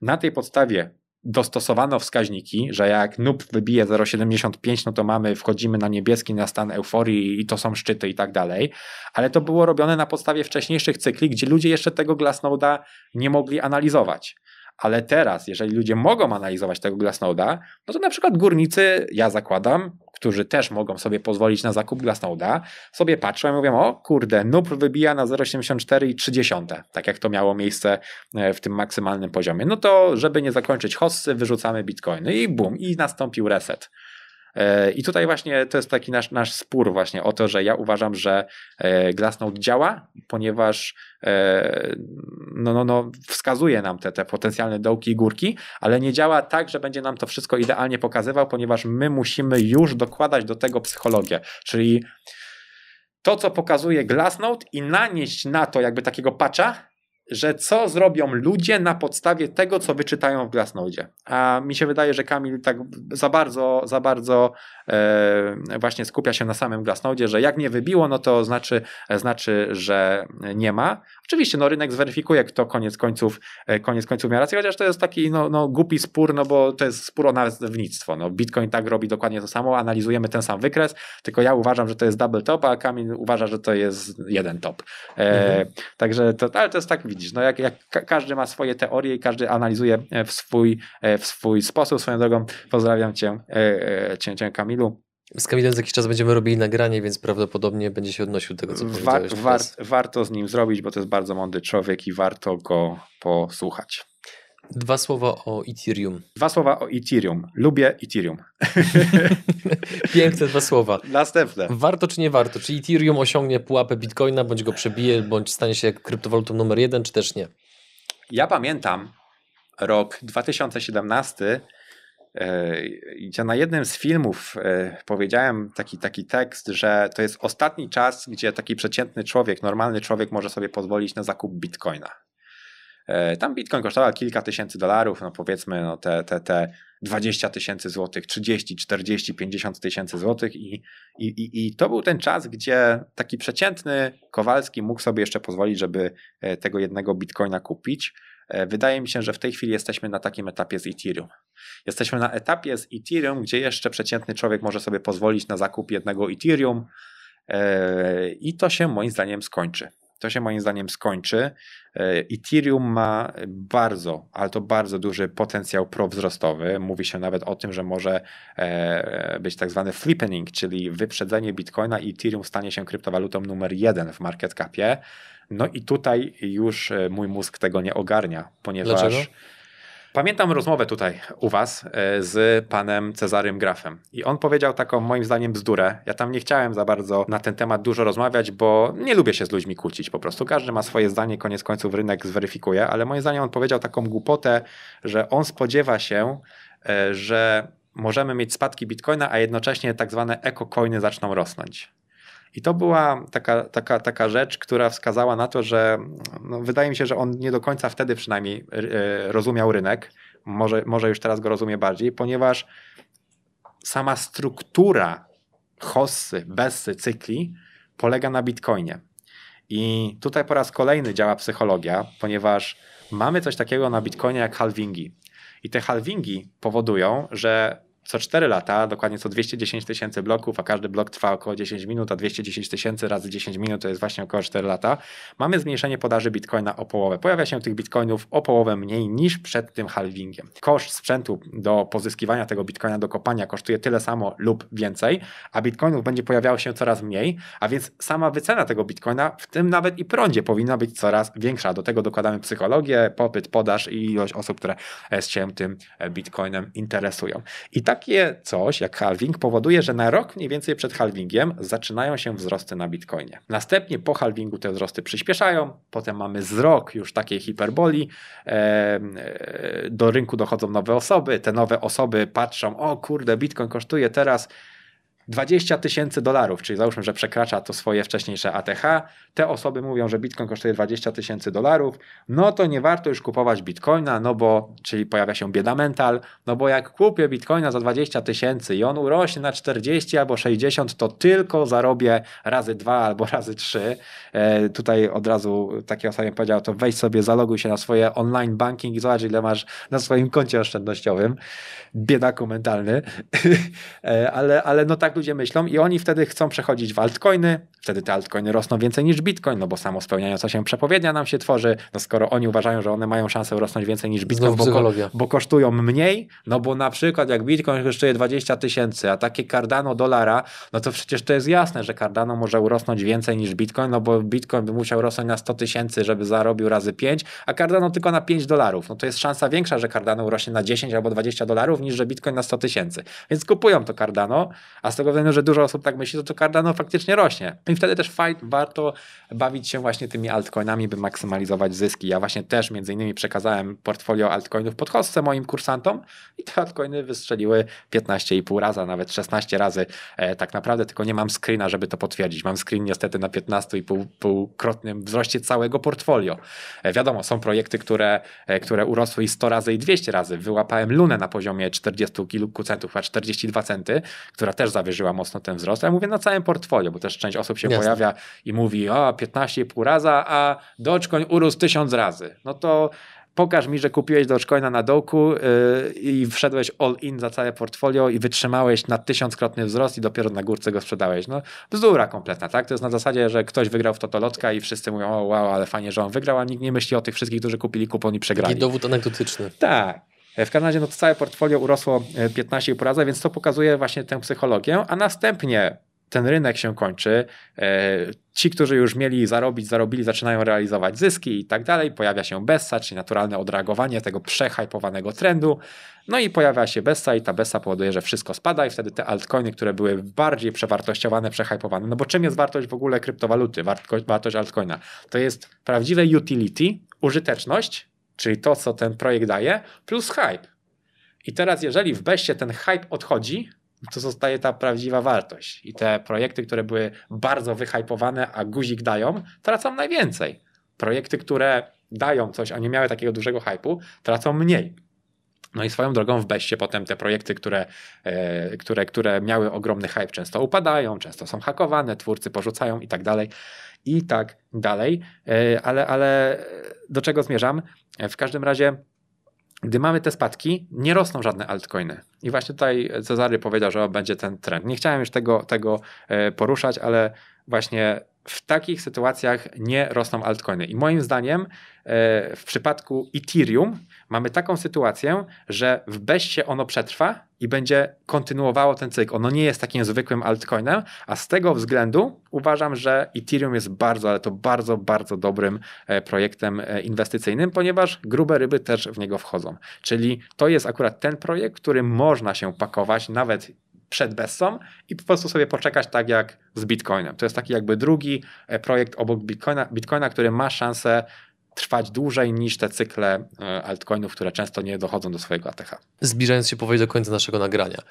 Na tej podstawie dostosowano wskaźniki, że jak NUP wybije 0,75, no to mamy, wchodzimy na niebieski, na stan euforii i to są szczyty i tak dalej, ale to było robione na podstawie wcześniejszych cykli, gdzie ludzie jeszcze tego Glassnode'a nie mogli analizować. Ale teraz, jeżeli ludzie mogą analizować tego Glassnode'a, no to na przykład górnicy, ja zakładam, którzy też mogą sobie pozwolić na zakup Glassnode'a, sobie patrzą i mówią, o kurde, NUP wybija na 0,74,3, tak jak to miało miejsce e, w tym maksymalnym poziomie. No to, żeby nie zakończyć hossy, wyrzucamy bitcoiny i bum, i nastąpił reset. E, I tutaj właśnie to jest taki nasz, nasz spór właśnie o to, że ja uważam, że e, Glassnode działa, ponieważ e, no, no, no, wskazuje nam te, te potencjalne dołki i górki, ale nie działa tak, że będzie nam to wszystko idealnie pokazywał, ponieważ my musimy już dokładać do tego psychologię, czyli to, co pokazuje Glassnode i nanieść na to jakby takiego patcha, że co zrobią ludzie na podstawie tego, co wyczytają w Glassnode. A mi się wydaje, że Kamil tak za bardzo, za bardzo e, właśnie skupia się na samym Glassnode, że jak nie wybiło, no to znaczy, znaczy, że nie ma. Oczywiście no, rynek zweryfikuje, kto koniec końców, e, koniec końców miał rację, chociaż to jest taki no, no, głupi spór, no bo to jest spór o nazewnictwo. No, Bitcoin tak robi dokładnie to samo, analizujemy ten sam wykres, tylko ja uważam, że to jest double top, a Kamil uważa, że to jest jeden top. E, mhm. Także to, ale to jest tak, widzisz, no jak, jak każdy ma swoje teorie i każdy analizuje w swój, e, w swój sposób. Swoją drogą pozdrawiam cię, e, e, cię, cię Kamilu. Z Kamilem za jakiś czas będziemy robili nagranie, więc prawdopodobnie będzie się odnosił do tego, co Wa war Warto z nim zrobić, bo to jest bardzo mądry człowiek i warto go posłuchać. Dwa słowa o Ethereum. Dwa słowa o Ethereum. Lubię Ethereum. <laughs> Piękne dwa słowa. Następne. Warto czy nie warto? Czy Ethereum osiągnie pułapę Bitcoina, bądź go przebije, bądź stanie się kryptowalutą numer jeden, czy też nie? Ja pamiętam rok 2017, gdzie na jednym z filmów e, powiedziałem taki, taki tekst, że to jest ostatni czas, gdzie taki przeciętny człowiek, normalny człowiek może sobie pozwolić na zakup bitcoina. E, tam bitcoin kosztował kilka tysięcy dolarów, no powiedzmy no te, te, te 20 tysięcy złotych, 30, 40, 50 tysięcy złotych i, i, i, i to był ten czas, gdzie taki przeciętny Kowalski mógł sobie jeszcze pozwolić, żeby e, tego jednego bitcoina kupić. E, wydaje mi się, że w tej chwili jesteśmy na takim etapie z Ethereum. Jesteśmy na etapie z Ethereum, gdzie jeszcze przeciętny człowiek może sobie pozwolić na zakup jednego Ethereum i to się moim zdaniem skończy. To się moim zdaniem skończy. E, Ethereum ma bardzo, ale to bardzo duży potencjał prowzrostowy. Mówi się nawet o tym, że może e, być tak zwany flippening, czyli wyprzedzenie Bitcoina i Ethereum stanie się kryptowalutą numer jeden w market capie. No i tutaj już e, mój mózg tego nie ogarnia, ponieważ Dlaczego? Pamiętam rozmowę tutaj u Was e, z panem Cezarym Grafem i on powiedział taką moim zdaniem bzdurę. Ja tam nie chciałem za bardzo na ten temat dużo rozmawiać, bo nie lubię się z ludźmi kłócić po prostu. Każdy ma swoje zdanie, koniec końców rynek zweryfikuje, ale moim zdaniem on powiedział taką głupotę, że on spodziewa się, e, że możemy mieć spadki bitcoina, a jednocześnie tak zwane ekocoiny zaczną rosnąć. I to była taka, taka, taka rzecz, która wskazała na to, że no, wydaje mi się, że on nie do końca wtedy przynajmniej e, rozumiał rynek. Może, może już teraz go rozumie bardziej, ponieważ sama struktura hossy, bessy, cykli polega na bitcoinie. I tutaj po raz kolejny działa psychologia, ponieważ mamy coś takiego na bitcoinie jak halvingi. I te halvingi powodują, że co 4 lata, dokładnie co 210 tysięcy bloków, a każdy blok trwa około 10 minut, a 210 tysięcy razy 10 minut to jest właśnie około 4 lata, mamy zmniejszenie podaży bitcoina o połowę. Pojawia się tych bitcoinów o połowę mniej niż przed tym halvingiem. Koszt sprzętu do pozyskiwania tego bitcoina, do kopania kosztuje tyle samo lub więcej, a bitcoinów będzie pojawiało się coraz mniej, a więc sama wycena tego bitcoina, w tym nawet i prądzie, powinna być coraz większa. Do tego dokładamy psychologię, popyt, podaż i ilość osób, które się tym bitcoinem interesują. I tak takie coś jak halving powoduje, że na rok mniej więcej przed halvingiem zaczynają się wzrosty na bitcoinie. Następnie po halvingu te wzrosty przyspieszają, potem mamy z rok już takiej hiperboli, do rynku dochodzą nowe osoby, te nowe osoby patrzą, o kurde, bitcoin kosztuje teraz 20 tysięcy dolarów, czyli załóżmy, że przekracza to swoje wcześniejsze ATH, te osoby mówią, że Bitcoin kosztuje 20 tysięcy dolarów, no to nie warto już kupować Bitcoina, no bo, czyli pojawia się bieda mental, no bo jak kupię Bitcoina za 20 tysięcy i on urośnie na 40 albo 60, to tylko zarobię razy dwa albo <laughs> razy trzy. E, tutaj od razu takie osobie powiedział, to weź sobie, zaloguj się na swoje online banking i zobacz ile masz na swoim koncie oszczędnościowym. Biedaku mentalny. <laughs> e, ale, ale no tak ludzie myślą i oni wtedy chcą przechodzić w altcoiny, wtedy te altcoiny rosną więcej niż bitcoin, no bo samo spełniająca się przepowiednia nam się tworzy, no skoro oni uważają, że one mają szansę rosnąć więcej niż bitcoin, bo, bo, kosztują mniej, no bo na przykład jak bitcoin kosztuje 20 tysięcy, a takie Cardano dolara, no to przecież to jest jasne, że Cardano może urosnąć więcej niż bitcoin, no bo bitcoin by musiał rosnąć na 100 tysięcy, żeby zarobił razy 5, a Cardano tylko na 5 dolarów, no to jest szansa większa, że Cardano urośnie na 10 albo 20 dolarów niż że bitcoin na 100 tysięcy, więc kupują to Cardano, a z tego tego względu, że dużo osób tak myśli, to, to Cardano faktycznie rośnie. I wtedy też fajnie warto bawić się właśnie tymi altcoinami, by maksymalizować zyski. Ja właśnie też między innymi przekazałem portfolio altcoinów pod hostce moim kursantom i te altcoiny wystrzeliły 15,5 razy, nawet 16 razy. E, tak naprawdę tylko nie mam screena, żeby to potwierdzić. Mam screen niestety na 15,5-krotnym wzroście całego portfolio. E, wiadomo, są projekty, które, e, które urosły i 100 razy i 200 razy. Wyłapałem Lunę na poziomie 40 kilku centów, a 42 centy, która też zawyżyła mocno ten wzrost. Ja mówię na całym portfolio, bo też część osób się Jasne. pojawia i mówi, o 15,5 razy, a Dogecoin urósł 1000 razy. No to pokaż mi, że kupiłeś Dogecoina na dołku yy, i wszedłeś all in za całe portfolio i wytrzymałeś na tysiąckrotny wzrost i dopiero na górce go sprzedałeś. No bzdura kompletna, tak? To jest na zasadzie, że ktoś wygrał w Totolotka i wszyscy mówią, o wow, ale fajnie, że on wygrał, a nikt nie myśli o tych wszystkich, którzy kupili kupon i przegrali. Taki dowód anegdotyczny. Tak. W razie no, to całe portfolio urosło 15,5 e, więc to pokazuje właśnie tę psychologię, a następnie ten rynek się kończy. E, ci, którzy już mieli zarobić, zarobili, zaczynają realizować zyski i tak dalej. Pojawia się Bessa, czyli naturalne odreagowanie tego przehypowanego trendu. No i pojawia się Bessa i ta Bessa powoduje, że wszystko spada i wtedy te altcoiny, które były bardziej przewartościowane, przehypowane. No bo czym jest wartość w ogóle kryptowaluty, wartość altcoina? To jest prawdziwe utility, użyteczność, czyli to, co ten projekt daje, plus hype. I teraz, jeżeli w Bessie ten hype odchodzi, to zostaje ta prawdziwa wartość. I te projekty, które były bardzo wyhypowane, a guzik dają, tracą najwięcej. Projekty, które dają coś, a nie miały takiego dużego hypu, tracą mniej. No i swoją drogą w Beście potem te projekty, które, e, które, które miały ogromny hype, często upadają, często są hakowane, twórcy porzucają i tak dalej, i tak dalej. E, ale, ale do czego zmierzam? W każdym razie gdy mamy te spadki, nie rosną żadne altcoiny. I właśnie tutaj Cezary powiedział, że będzie ten trend. Nie chciałem już tego, tego e, poruszać, ale właśnie w takich sytuacjach nie rosną altcoiny. I moim zdaniem e, w przypadku Ethereum mamy taką sytuację, że w beście ono przetrwa i będzie kontynuowało ten cykl. Ono nie jest takim zwykłym altcoinem, a z tego względu uważam, że Ethereum jest bardzo, ale to bardzo, bardzo dobrym e, projektem e, inwestycyjnym, ponieważ grube ryby też w niego wchodzą. Czyli to jest akurat ten projekt, który można się pakować nawet przed Bessą i po prostu sobie poczekać tak jak z Bitcoinem. To jest taki jakby drugi e, projekt obok Bitcoina, Bitcoina który ma szansę trwać dłużej niż te cykle e, altcoinów, które często nie dochodzą do swojego ATH. Zbliżając się powoli do końca naszego nagrania.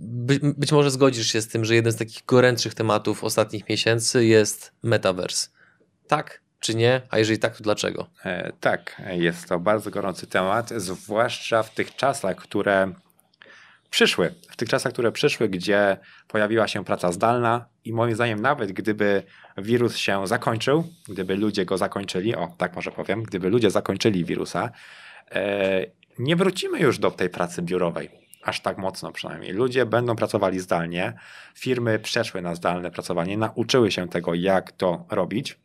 By, być może zgodzisz się z tym, że jeden z takich gorętszych tematów ostatnich miesięcy jest metaverse. Tak czy nie? A jeżeli tak, to dlaczego? E, tak, jest to bardzo gorący temat, zwłaszcza w tych czasach, które przyszły, w tych czasach, które przyszły, gdzie pojawiła się praca zdalna i moim zdaniem nawet gdyby wirus się zakończył, gdyby ludzie go zakończyli, o tak może powiem, gdyby ludzie zakończyli wirusa, e, nie wrócimy już do tej pracy biurowej. Aż tak mocno przynajmniej. Ludzie będą pracowali zdalnie, firmy przeszły na zdalne pracowanie, nauczyły się tego, jak to robić.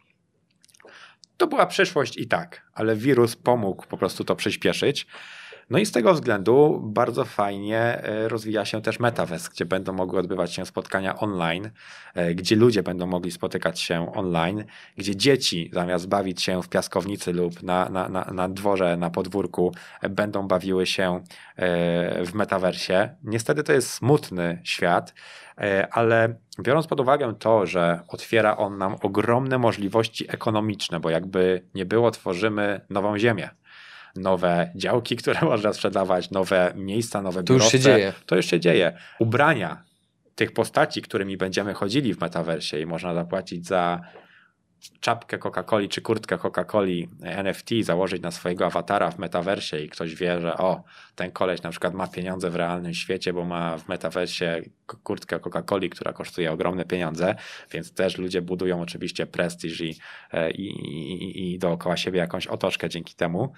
To była przyszłość i tak, ale wirus pomógł po prostu to przyspieszyć. No i z tego względu bardzo fajnie e, rozwija się też Metaverse, gdzie będą mogły odbywać się spotkania online, e, gdzie ludzie będą mogli spotykać się online, gdzie dzieci zamiast bawić się w piaskownicy lub na, na, na, na dworze, na podwórku, e, będą bawiły się w metaversie. Niestety to jest smutny świat, ale biorąc pod uwagę to, że otwiera on nam ogromne możliwości ekonomiczne, bo jakby nie było, tworzymy nową ziemię nowe działki, <laughs> które można sprzedawać, nowe miejsca, nowe biurowce. To już się dzieje. To już się dzieje. Ubrania tych postaci, którymi będziemy chodzili w metaversie i można zapłacić za czapkę Coca-Coli czy kurtkę Coca-Coli NFT założyć na swojego awatara w metaversie i ktoś wie, że o, ten koleś na przykład ma pieniądze w realnym świecie, bo ma w metaversie kurtkę Coca-Coli, która kosztuje ogromne pieniądze, więc też ludzie budują oczywiście prestiż i, e, i, i, i dookoła siebie jakąś otoczkę dzięki temu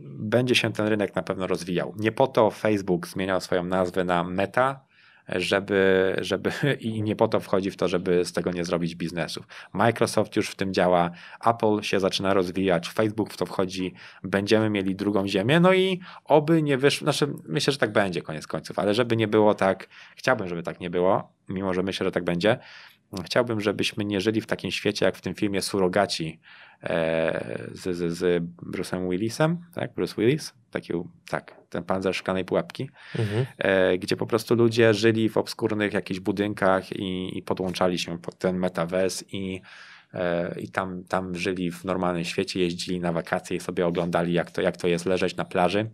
będzie się ten rynek na pewno rozwijał. Nie po to Facebook zmieniał swoją nazwę na Meta, żeby, żeby <laughs> i nie po to wchodzi w to, żeby z tego nie zrobić biznesów. Microsoft już w tym działa, Apple się zaczyna rozwijać, Facebook w to wchodzi, będziemy mieli drugą ziemię, no i oby nie wyszło, znaczy myślę, że tak będzie koniec końców, ale żeby nie było tak, chciałbym, żeby tak nie było, mimo że myślę, że tak będzie, chciałbym, żebyśmy nie żyli w takim świecie, jak w tym filmie Surogaci e, z, z, z Bruce'em Willisem, tak? Bruce Willis, taki, tak, ten pan ze szklanej pułapki, mhm. e, gdzie po prostu ludzie żyli w obskurnych jakichś budynkach i, i podłączali się pod ten metaverse i e, i tam, tam żyli w normalnym świecie, jeździli na wakacje i sobie oglądali, jak to, jak to jest leżeć na plaży.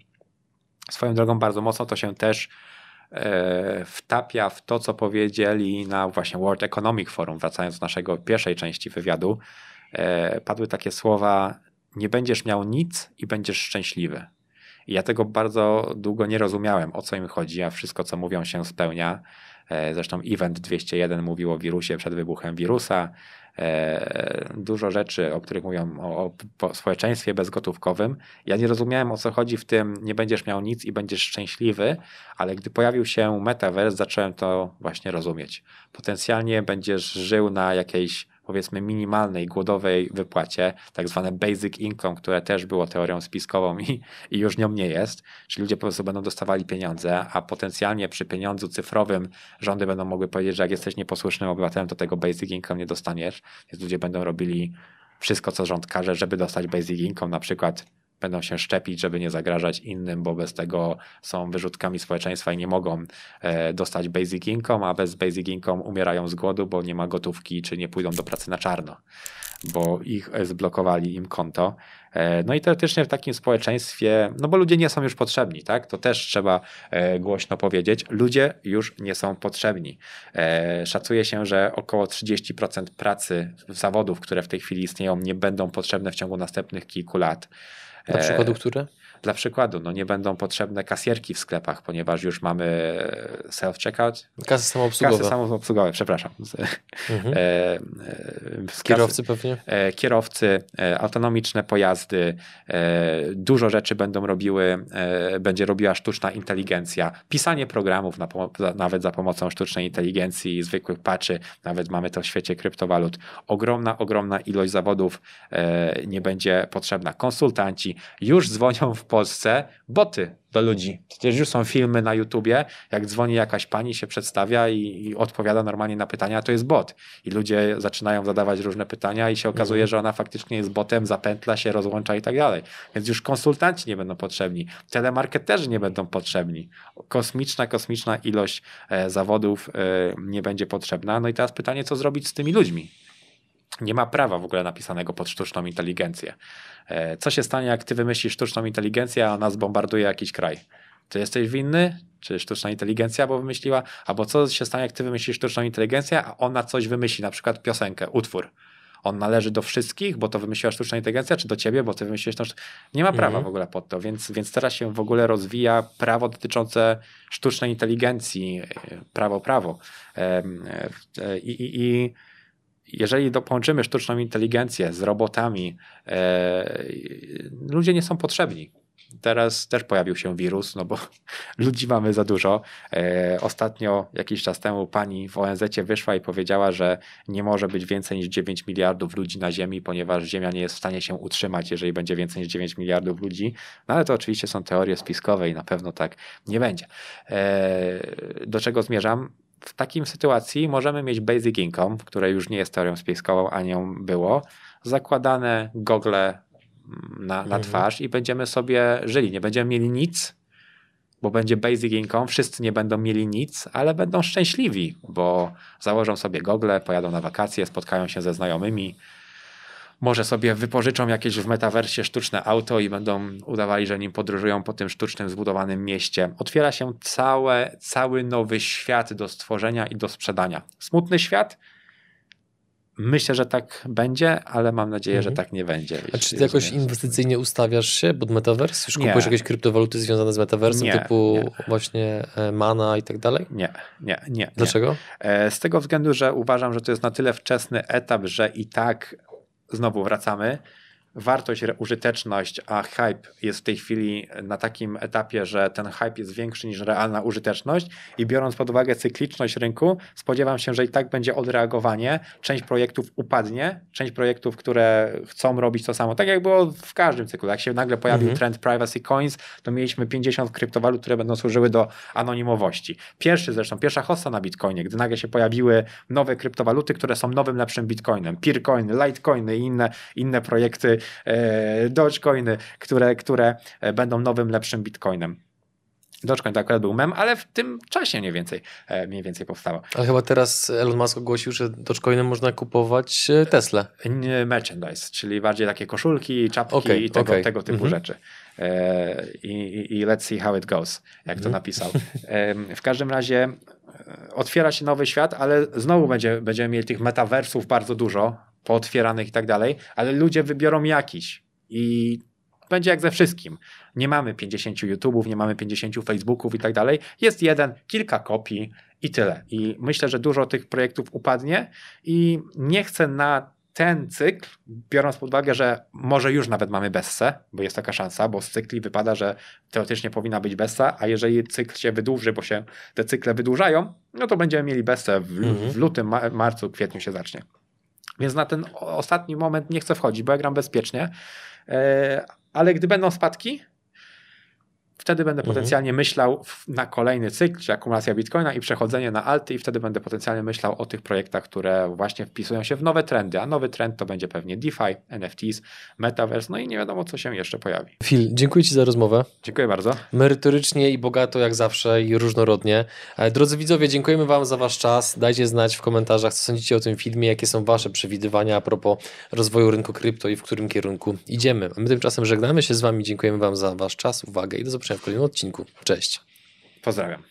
Swoją drogą bardzo mocno to się też wtapia w to, co powiedzieli na właśnie World Economic Forum, wracając do naszego pierwszej części wywiadu, e, padły takie słowa: Nie będziesz miał nic i będziesz szczęśliwy. I ja tego bardzo długo nie rozumiałem, o co im chodzi, a wszystko, co mówią, się spełnia. E, zresztą Event 201 mówił o wirusie przed wybuchem wirusa. E, dużo rzeczy, o których mówią o, o społeczeństwie bezgotówkowym. Ja nie rozumiałem o co chodzi w tym, nie będziesz miał nic i będziesz szczęśliwy, ale gdy pojawił się metaverse, zacząłem to właśnie rozumieć. Potencjalnie będziesz żył na jakiejś powiedzmy minimalnej, głodowej wypłacie, tak zwane basic income, które też było teorią spiskową i, i już nią nie jest, czyli ludzie po prostu będą dostawali pieniądze, a potencjalnie przy pieniądzu cyfrowym rządy będą mogły powiedzieć, że jak jesteś nieposłusznym obywatelem, to tego basic income nie dostaniesz, więc ludzie będą robili wszystko, co rząd każe, żeby dostać basic income, na przykład będą się szczepić, żeby nie zagrażać innym, bo bez tego są wyrzutkami społeczeństwa i nie mogą e, dostać basic income, a bez basic income umierają z głodu, bo nie ma gotówki, czy nie pójdą do pracy na czarno, bo ich zblokowali im konto. E, no i teoretycznie w takim społeczeństwie, no bo ludzie nie są już potrzebni, tak? To też trzeba e, głośno powiedzieć. Ludzie już nie są potrzebni. Szacuje się, że około 30% pracy zawodów, które w tej chwili istnieją, nie będą potrzebne w ciągu następnych kilku lat. Dla przykładu, które? Dla przykładu, no nie będą potrzebne kasierki w sklepach, ponieważ już mamy self-checkout. Kasy samoobsługowe. Kasy samoobsługowe, przepraszam. Mhm. E, e, kierowcy pewnie? E, kierowcy, e, autonomiczne pojazdy, e, dużo rzeczy będą robiły, e, będzie robiła sztuczna inteligencja, pisanie programów na, nawet za pomocą sztucznej inteligencji i zwykłych patchy, nawet mamy to w świecie kryptowalut. Ogromna, ogromna ilość zawodów nie będzie potrzebna. Konsultanci już dzwonią w Polsce boty do ludzi. Przecież już są filmy na YouTubie, jak dzwoni jakaś pani, się przedstawia i, i, odpowiada normalnie na pytania, to jest bot. I ludzie zaczynają zadawać różne pytania i się okazuje, mhm. że ona faktycznie jest botem, zapętla się, rozłącza i tak dalej. Więc już konsultanci nie będą potrzebni, telemarketerzy nie będą potrzebni. Kosmiczna, kosmiczna ilość e, zawodów e, nie będzie potrzebna. No i teraz pytanie, co zrobić z tymi ludźmi? Nie ma prawa w ogóle napisanego pod sztuczną inteligencję. E, co się stanie, jak ty wymyślisz sztuczną inteligencję, a ona zbombarduje jakiś kraj? Ty jesteś winny? Czy sztuczna inteligencja bo wymyśliła? Albo co się stanie, jak ty wymyślisz sztuczną inteligencję, a ona coś wymyśli, na przykład piosenkę, utwór. On należy do wszystkich, bo to wymyśliła sztuczna inteligencja, czy do ciebie, bo ty wymyśliłeś to. Nie ma prawa mhm. w ogóle pod to, więc, więc teraz się w ogóle rozwija prawo dotyczące sztucznej inteligencji, e, prawo, prawo. E, I, i, i jeżeli połączymy sztuczną inteligencję z robotami, e, ludzie nie są potrzebni. Teraz też pojawił się wirus, no bo <laughs> ludzi mamy za dużo. E, ostatnio, jakiś czas temu, pani w ONZ wyszła i powiedziała, że nie może być więcej niż 9 miliardów ludzi na Ziemi, ponieważ Ziemia nie jest w stanie się utrzymać, jeżeli będzie więcej niż 9 miliardów ludzi. No ale to oczywiście są teorie spiskowe i na pewno tak nie będzie. E, do czego zmierzam? W takim sytuacji możemy mieć basic income, które już nie jest teorią spiskową, a nią było, zakładane gogle mm, na, na mhm. twarz i będziemy sobie żyli. Nie będziemy mieli nic, bo będzie basic income, wszyscy nie będą mieli nic, ale będą szczęśliwi, bo założą sobie gogle, pojadą na wakacje, spotkają się ze znajomymi, może sobie wypożyczą jakieś w metaversie sztuczne auto i będą udawali, że nim podróżują po tym sztucznym zbudowanym mieście. Otwiera się całe, cały nowy świat do stworzenia i do sprzedania. Smutny świat? Myślę, że tak będzie, ale mam nadzieję, mhm. że tak nie będzie. A czy ty jakoś inwestycyjnie ustawiasz się pod metavers? Już kupujesz jakieś kryptowaluty związane z metaversem, nie, typu nie. właśnie e, mana i tak dalej? Nie, nie, nie. Dlaczego? E, z tego względu, że uważam, że to jest na tyle wczesny etap, że i tak znowu wracamy. Wartość, użyteczność, a hype jest w tej chwili na takim etapie, że ten hype jest większy niż realna użyteczność i biorąc pod uwagę cykliczność rynku, spodziewam się, że i tak będzie odreagowanie. Część projektów upadnie, część projektów, które chcą robić to samo, tak jak było w każdym cyklu. Jak się nagle pojawił mhm. trend privacy coins, to mieliśmy 50 kryptowalut, które będą służyły do anonimowości. Pierwszy zresztą, pierwsza hosta na Bitcoinie, gdy nagle się pojawiły nowe kryptowaluty, które są nowym, lepszym Bitcoinem, Peercoiny, Litecoiny i inne, inne projekty, Dogecoiny, które, które e, będą nowym, lepszym Bitcoinem. Dogecoin to akurat był mem, ale w tym czasie mniej więcej, e, mniej więcej powstało. Ale chyba teraz Elon Musk ogłosił, że Dogecoinem można kupować Tesla. Merchandise, czyli bardziej takie koszulki, czapki okay, i tego, okay. tego typu mm -hmm. rzeczy. I, i, I, let's see how it goes, jak to mm -hmm. napisał. W każdym razie otwiera się nowy świat, ale znowu będzie, będziemy mieli tych metaversów bardzo dużo, pootwieranych i tak dalej, ale ludzie wybiorą jakiś i będzie jak ze wszystkim. Nie mamy 50 YouTube'ów, nie mamy 50 Facebooków i tak dalej. Jest jeden, kilka kopii i tyle. I myślę, że dużo tych projektów upadnie i nie chcę na ten cykl, biorąc pod uwagę, że może już nawet mamy bessę, bo jest taka szansa, bo z cykli wypada, że teoretycznie powinna być bessa, a jeżeli cykl się wydłuży, bo się te cykle wydłużają, no to będziemy mieli bessę w, mhm. w lutym, marcu, kwietniu się zacznie. Więc na ten ostatni moment nie chcę wchodzić, bo ja gram bezpiecznie, e, ale gdy będą spadki, wtedy będę mhm. potencjalnie myślał na kolejny cykl, czy akumulacja bitcoina i przechodzenie na alty i wtedy będę potencjalnie myślał o tych projektach, które właśnie wpisują się w nowe trendy, a nowy trend to będzie pewnie DeFi, NFTs, Metaverse, no i nie wiadomo, co się jeszcze pojawi. Phil, dziękuję Ci za rozmowę. Dziękuję bardzo. Merytorycznie i bogato jak zawsze i różnorodnie. E, drodzy widzowie, dziękujemy Wam za Wasz czas. Dajcie znać w komentarzach, co sądzicie o tym filmie, jakie są Wasze przewidywania a propos rozwoju rynku krypto i w którym kierunku idziemy. A my tymczasem żegnamy się z Wami, dziękujemy Wam za Wasz czas, uwagę i do zobaczenia w kolejnym odcinku. Cześć. Pozdrawiam.